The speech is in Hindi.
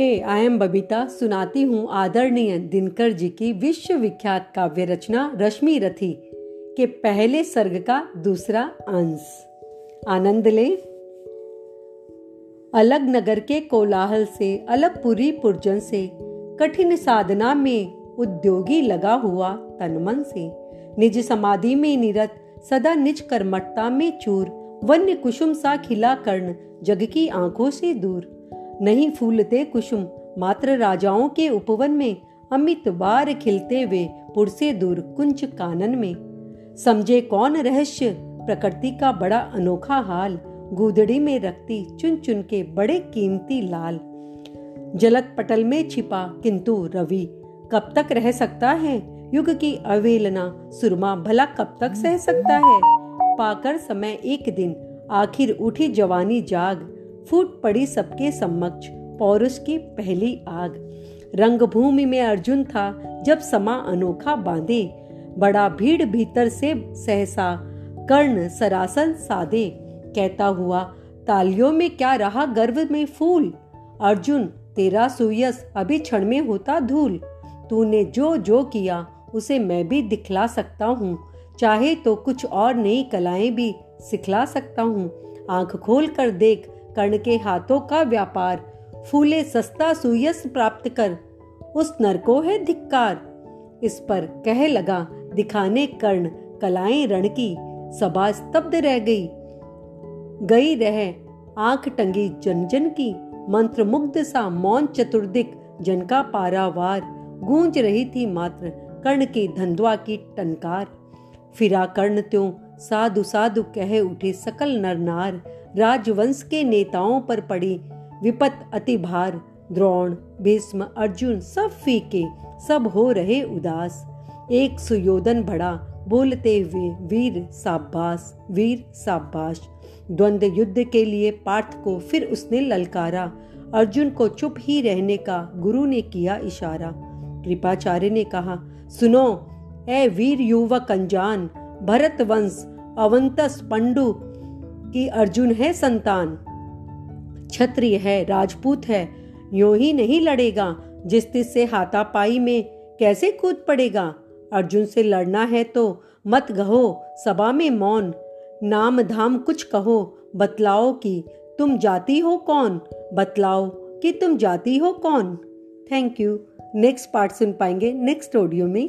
हे आई एम बबीता सुनाती हूँ आदरणीय दिनकर जी की विश्वविख्यात काव्य रचना रश्मि रथी के पहले सर्ग का दूसरा अंश। आनंद ले। अलग नगर के कोलाहल से, अलग पुरी पुरजन से, कठिन साधना में उद्योगी लगा हुआ तनमन से, निज समाधि में निरत, सदा निज कर्मठता में चूर, वन्य कुसुम सा खिला कर्ण, जग की आँखों से दूर। नहीं फूलते कुसुम। मात्र राजाओं के उपवन में अमित बार खिलते वे पुर से दूर कुंज कानन में। समझे कौन रहस्य? प्रकृति का बड़ा अनोखा हाल। गुदड़ी में रखती चुन चुन के बड़े कीमती लाल। जलक पटल में छिपा किंतु रवि। कब तक रह सकता है? युग की अवेलना। सुरमा भला कब तक सह सकता है? पाकर समय एक दिन, आखिर उठी जवानी जाग। फूट पड़ी सबके समक्ष पौरुष की पहली आग। रंगभूमि में अर्जुन था, जब समा अनोखा बांधे। बड़ा भीड़ भीतर से सहसा, कर्ण सरासन सादे। कहता हुआ, तालियों में क्या रहा गर्व में फूल? अर्जुन, तेरा सुयस अभी क्षण में होता धूल। तूने जो जो किया, उसे मैं भी दिखला सकता हूँ। चाहे तो कुछ और नई कलाएँ भी सिखला सकता हूँ। आँख खोल कर देख कर्ण के हाथों का व्यापार। फूले सस्ता सुयस प्राप्त कर। उस नर को है धिक्कार। इस पर कह लगा, दिखाने कर्ण, कलाएँ रण की। सभा स्तब्ध रह गई। गई रह, आँख टंगी जन जन की। मंत्र मुग्ध सा मौन चतुर्दिक, जन का पारावार। गूंज रही थी मात्र कर्ण की धंधुआ की टनकार। फिरा कर्ण त्यों, साधु साधु कह उठे सकल नर नार। राजवंश के नेताओं पर पड़ी विपत अति भार द्रोण, भीष्म, अर्जुन सब फीके, सब हो रहे उदास। एक सुयोधन बड़ा, बोलते हुए, वीर साबास वीर साबास द्वंद युद्ध के लिए पार्थ को फिर उसने ललकारा। अर्जुन को चुप ही रहने का गुरु ने किया इशारा। कृपाचार्य ने कहा, सुनो ए वीर युवक अनजान भरत वंश अवंतस पंडु की अर्जुन है संतान। क्षत्रिय है, राजपूत है, यो ही नहीं लड़ेगा। जिस तिस से हाथापाई में कैसे कूद पड़ेगा? अर्जुन से लड़ना है तो मत गहो सभा में मौन। नाम धाम कुछ कहो, बतलाओ कि तुम जाती हो कौन? बतलाओ कि तुम जाती हो कौन? थैंक यू नेक्स्ट पार्ट सुन पाएँगे नेक्स्ट ऑडियो में।